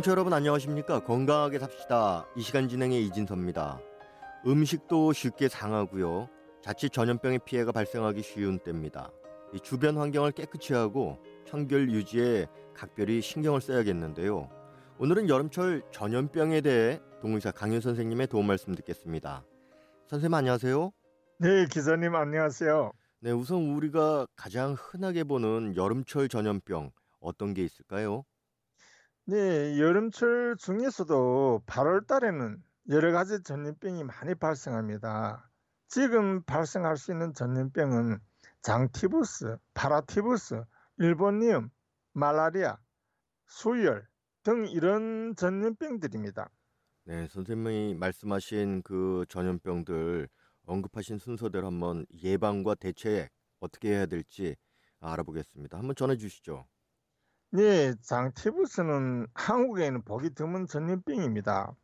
청취자 여러분 안녕하십니까? 건강하게 삽시다. 이 시간 진행의 이진섭입니다. 음식도 쉽게 상하고요. 자칫 전염병의 피해가 발생하기 쉬운 때입니다. 주변 환경을 깨끗이 하고 청결 유지에 각별히 신경을 써야겠는데요. 오늘은 여름철 전염병에 대해 동의사 강윤 선생님의 도움 말씀 듣겠습니다. 선생님 안녕하세요. 네, 기자님 안녕하세요. 네, 우선 우리가 가장 흔하게 보는 여름철 전염병 어떤 게 있을까요? 네, 여름철 중에서도 8월 달에는 여러 가지 전염병이 많이 발생합니다. 지금 발생할 수 있는 전염병은 장티부스, 파라티부스, 일본리움, 말라리아, 수열 등 이런 전염병들입니다. 네, 선생님이 말씀하신 그 전염병들 언급하신 순서대로 한번 예방과 대책 어떻게 해야 될지 알아보겠습니다. 한번 전해 주시죠. 네, 장티부스는 한국에는 보기 드문 전염병입니다.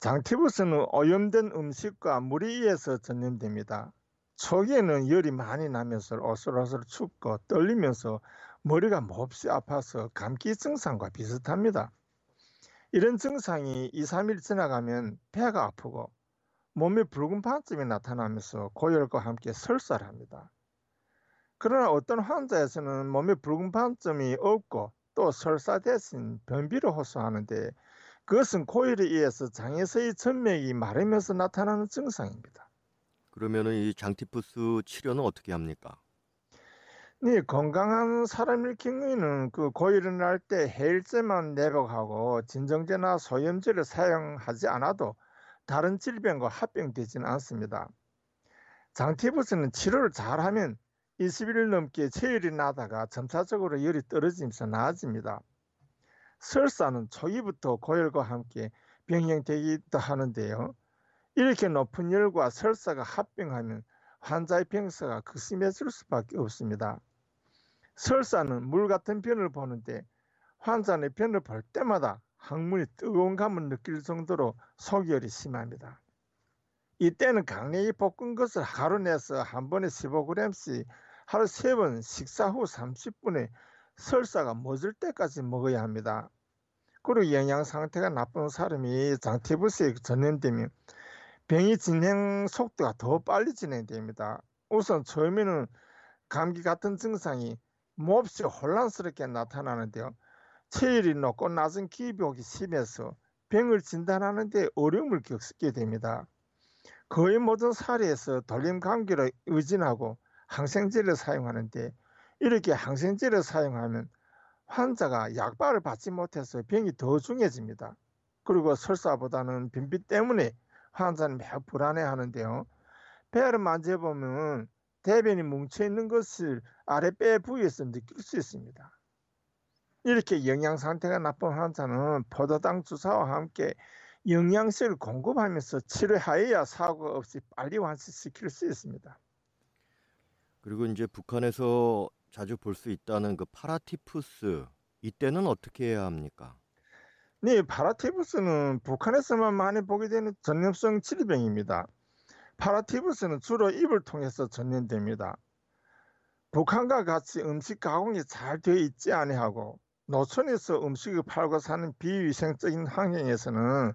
장티부스는 오염된 음식과 물에 의해서 전염됩니다. 초기에는 열이 많이 나면서 어슬어슬 춥고 떨리면서 머리가 몹시 아파서 감기 증상과 비슷합니다. 이런 증상이 2, 3일 지나가면 배가 아프고 몸에 붉은 반점이 나타나면서 고열과 함께 설사를 합니다. 그러나 어떤 환자에서는 몸에 붉은 반점이 없고 또 설사 대신 변비를 호소하는데 그것은 고열에 의해서 장에서의 전맥이 마르면서 나타나는 증상입니다. 그러면은 이 장티푸스 치료는 어떻게 합니까? 네, 건강한 사람일 경우에는 그 고열이 날때 해일제만 내복하고 진정제나 소염제를 사용하지 않아도 다른 질병과 합병되지는 않습니다. 장티푸스는 치료를 잘하면 20일 넘게 체열이 나다가 점차적으로 열이 떨어지면서 나아집니다. 설사는 초기부터 고열과 함께 병행되기도 하는데요. 이렇게 높은 열과 설사가 합병하면 환자의 병사가 극심해질 수밖에 없습니다. 설사는 물 같은 변을 보는데 환자는 변을 볼 때마다 항문이 뜨거운 감을 느낄 정도로 속열이 심합니다. 이때는 강냉이 볶은 것을 하루 내서 한 번에 15g씩 하루 세 번 식사 후 30분에 설사가 멎을 때까지 먹어야 합니다. 그리고 영양 상태가 나쁜 사람이 장티부스에 전염되면 병이 진행 속도가 더 빨리 진행됩니다. 우선 처음에는 감기 같은 증상이 몹시 혼란스럽게 나타나는데요. 체열이 높고 낮은 기복이 심해서 병을 진단하는 데 어려움을 겪게 됩니다. 거의 모든 사례에서 돌림 감기로 의진하고 항생제를 사용하는데 이렇게 항생제를 사용하면 환자가 약발을 받지 못해서 병이 더 중해집니다. 그리고 설사보다는 빈비 때문에 환자는 매우 불안해하는데요. 배를 만져보면 대변이 뭉쳐있는 것을 아랫배 부위에서 느낄 수 있습니다. 이렇게 영양 상태가 나쁜 환자는 포도당 주사와 함께 영양제를 공급하면서 치료하여야 사고 없이 빨리 완치시킬 수 있습니다. 그리고 이제 북한에서 자주 볼 수 있다는 그 파라티푸스 이때는 어떻게 해야 합니까? 네, 파라티푸스는 북한에서만 많이 보게 되는 전염성 질병입니다. 파라티푸스는 주로 입을 통해서 전염됩니다. 북한과 같이 음식 가공이 잘 되어 있지 아니하고 노천에서 음식을 팔고 사는 비위생적인 환경에서는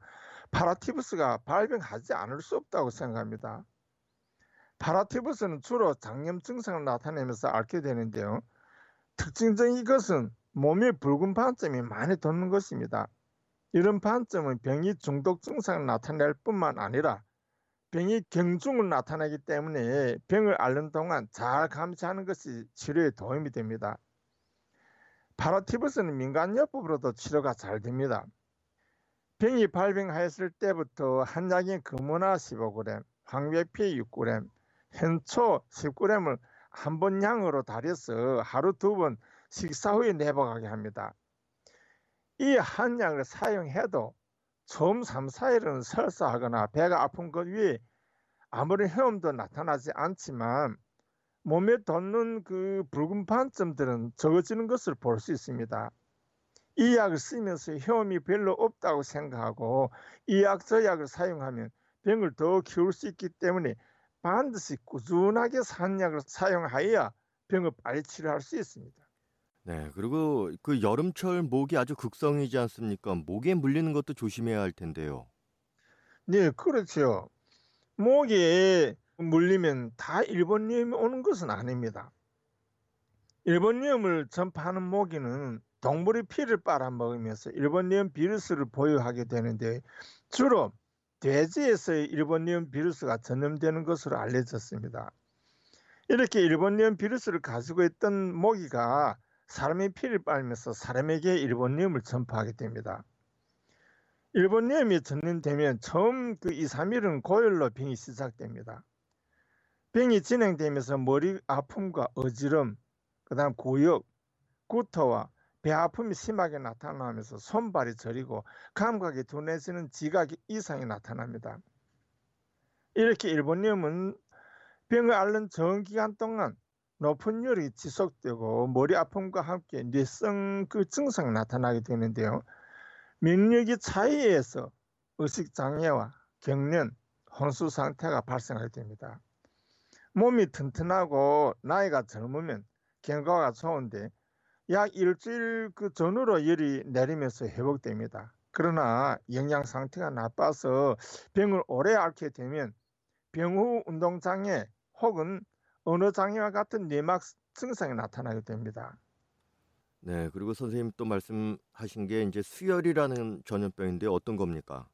파라티푸스가 발병하지 않을 수 없다고 생각합니다. 파라티푸스는 주로 장염 증상을 나타내면서 앓게 되는데요. 특징적인 것은 몸에 붉은 반점이 많이 돋는 것입니다. 이런 반점은 병이 중독 증상을 나타낼 뿐만 아니라 병이 경중을 나타내기 때문에 병을 앓는 동안 잘 감시하는 것이 치료에 도움이 됩니다. 파라티푸스는 민간요법으로도 치료가 잘 됩니다. 병이 발병하였을 때부터 한 약인 금오나 15g, 황배피 6g, 현초 10g을 한 번 양으로 달여서 하루 두 번 식사 후에 내복하게 합니다. 이한 약을 사용해도 처음 3, 4일은 설사하거나 배가 아픈 것 위에 아무런 헤엄도 나타나지 않지만 몸에 돋는 그 붉은 반점들은 적어지는 것을 볼 수 있습니다. 이 약을 쓰면서 헤엄이 별로 없다고 생각하고 이 약 저 약을 사용하면 병을 더 키울 수 있기 때문에 반드시 꾸준하게 산약을 사용하여야 병을 빨리 치료할 수 있습니다. 네, 그리고 그 여름철 모기 아주 극성이지 않습니까? 모기에 물리는 것도 조심해야 할 텐데요. 네, 그렇죠. 모기에 물리면 다 일본염이 오는 것은 아닙니다. 일본염을 전파하는 모기는 동물의 피를 빨아먹으면서 일본염 비루스를 보유하게 되는데 주로 돼지에서의 일본염 비루스가 전염되는 것으로 알려졌습니다. 이렇게 일본염 비루스를 가지고 있던 모기가 사람의 피를 빨면서 사람에게 일본염을 전파하게 됩니다. 일본염이 전염되면 처음 그 2, 3일은 고열로 병이 시작됩니다. 병이 진행되면서 머리 아픔과 어지럼, 그 다음 구역, 구토와 배 아픔이 심하게 나타나면서 손발이 저리고 감각이 둔해지는 지각 이상이 나타납니다. 이렇게 일본염은 병을 앓는 정기간 동안 높은 열이 지속되고 머리 아픔과 함께 뇌성 그 증상이 나타나게 되는데요. 면역이 차이에서 의식 장애와 경련, 혼수 상태가 발생하게 됩니다. 몸이 튼튼하고 나이가 젊으면 경과가 좋은데 약 일주일 그 전후로 열이 내리면서 회복됩니다. 그러나 영양 상태가 나빠서 병을 오래 앓게 되면 병 후 운동 장애 혹은 언어 장애와 같은 내막 증상이 나타나게 됩니다. 네, 그리고 선생님 또 말씀하신 게 이제 수열이라는 전염병인데 어떤 겁니까?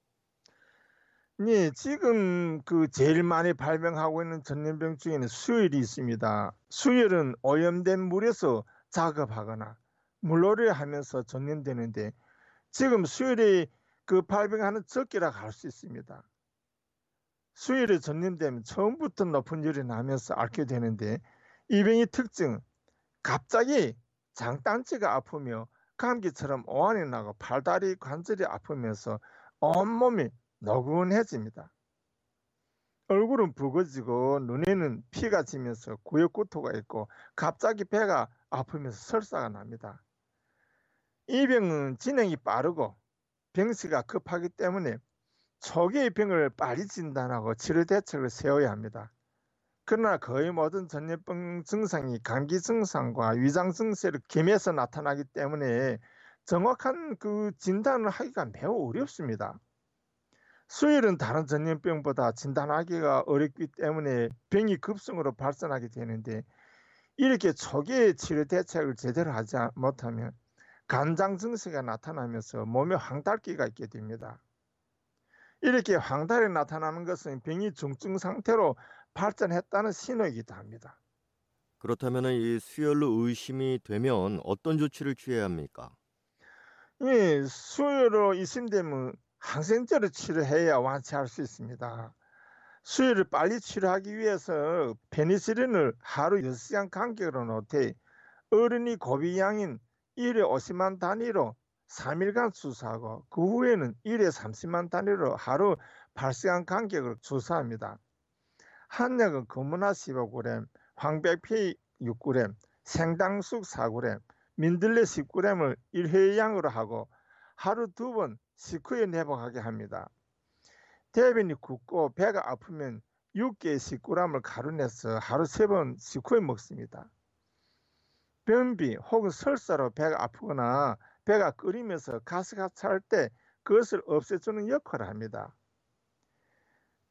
네, 지금 그 제일 많이 발병하고 있는 전염병 중에는 수열이 있습니다. 수열은 오염된 물에서 작업하거나 물놀이를 하면서 전염되는데 지금 수열이 그 발병하는 적기라고 할 수 있습니다. 수혈에 전염되면 처음부터 높은 열이 나면서 앓게 되는데 이 병의 특징 갑자기 장단지가 아프며 감기처럼 오한이 나고 팔다리 관절이 아프면서 온몸이 노근해집니다. 얼굴은 붉어지고 눈에는 피가 지면서 구역구토가 있고 갑자기 배가 아프면서 설사가 납니다. 이 병은 진행이 빠르고 병시가 급하기 때문에 초기의 병을 빨리 진단하고 치료 대책을 세워야 합니다. 그러나 거의 모든 전염병 증상이 감기 증상과 위장 증세를 겸해서 나타나기 때문에 정확한 그 진단을 하기가 매우 어렵습니다. 수혈은 다른 전염병보다 진단하기가 어렵기 때문에 병이 급성으로 발생하게 되는데 이렇게 초기의 치료 대책을 제대로 하지 못하면 간장 증세가 나타나면서 몸에 황달기가 있게 됩니다. 이렇게 황달이 나타나는 것은 병이 중증 상태로 발전했다는 신호이기도 합니다. 그렇다면 이 수혈로 의심이 되면 어떤 조치를 취해야 합니까? 예, 수혈로 의심되면 항생제를 치료해야 완치할 수 있습니다. 수혈을 빨리 치료하기 위해서 페니실린을 하루 6시간 간격으로 놓되 어른이 고비양인 1회 50만 단위로 3일간 주사하고 그 후에는 1회 30만 단위로 하루 8시간 간격을 주사합니다. 한약은 금문화 15g, 황백피 6g, 생당숙 4g, 민들레 10g을 1회 양으로 하고 하루 두 번 식후에 내복하게 합니다. 대변이 굽고 배가 아프면 6개 10g을 가루내서 하루 세 번 식후에 먹습니다. 변비 혹은 설사로 배가 아프거나 배가 끓이면서 가스가 찰 때 그것을 없애주는 역할을 합니다.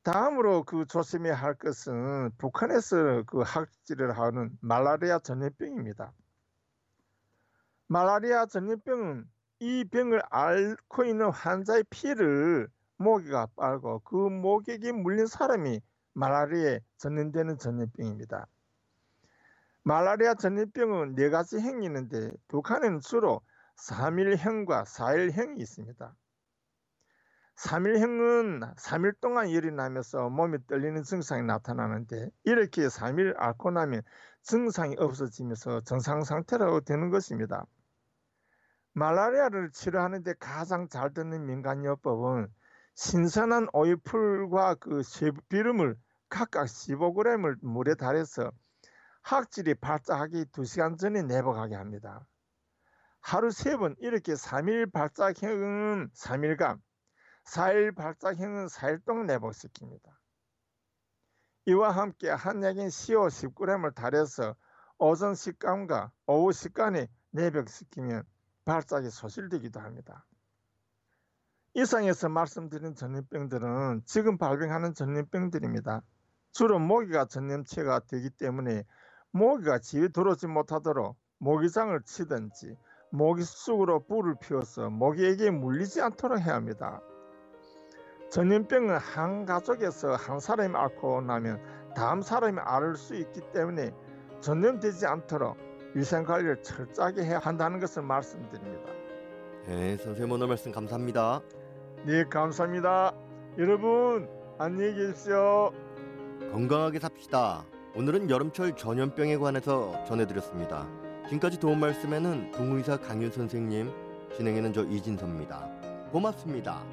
다음으로 그 조심해야 할 것은 북한에서 그 학질을 하는 말라리아 전염병입니다. 말라리아 전염병은 이 병을 앓고 있는 환자의 피를 모기가 빨고 그 모기에게 물린 사람이 말라리아에 전염되는 전염병입니다. 말라리아 전염병은 네 가지 행이 있는데 북한에는 주로 3일형과 4일형이 있습니다. 3일형은 3일 동안 열이 나면서 몸이 떨리는 증상이 나타나는데 이렇게 3일 앓고 나면 증상이 없어지면서 정상 상태라고 되는 것입니다. 말라리아를 치료하는데 가장 잘 듣는 민간요법은 신선한 오이풀과 그 비름을 각각 15g을 물에 달여서 학질이 발작하기 2시간 전에 내복하게 합니다. 하루 세 번 이렇게 3일 발작형은 3일간, 4일 발작형은 4일 동안 내복시킵니다. 이와 함께 한약인 CO 10g을 달여서 오전 식감과 오후 식간에 내벽시키면 발작이 소실되기도 합니다. 이상에서 말씀드린 전염병들은 지금 발병하는 전염병들입니다. 주로 모기가 전염체가 되기 때문에 모기가 집에 들어오지 못하도록 모기장을 치든지 모기 쑥으로 불을 피워서 모기에게 물리지 않도록 해야 합니다. 전염병은 한 가족에서 한 사람이 앓고 나면 다음 사람이 앓을 수 있기 때문에 전염되지 않도록 위생 관리를 철저하게 해야 한다는 것을 말씀드립니다. 네, 선생님 오늘 말씀 감사합니다. 네, 감사합니다. 여러분, 안녕히 계십시오. 건강하게 삽시다. 오늘은 여름철 전염병에 관해서 전해드렸습니다. 지금까지 도움 말씀에는 동의사 강윤 선생님, 진행에는 저 이진섭입니다. 고맙습니다.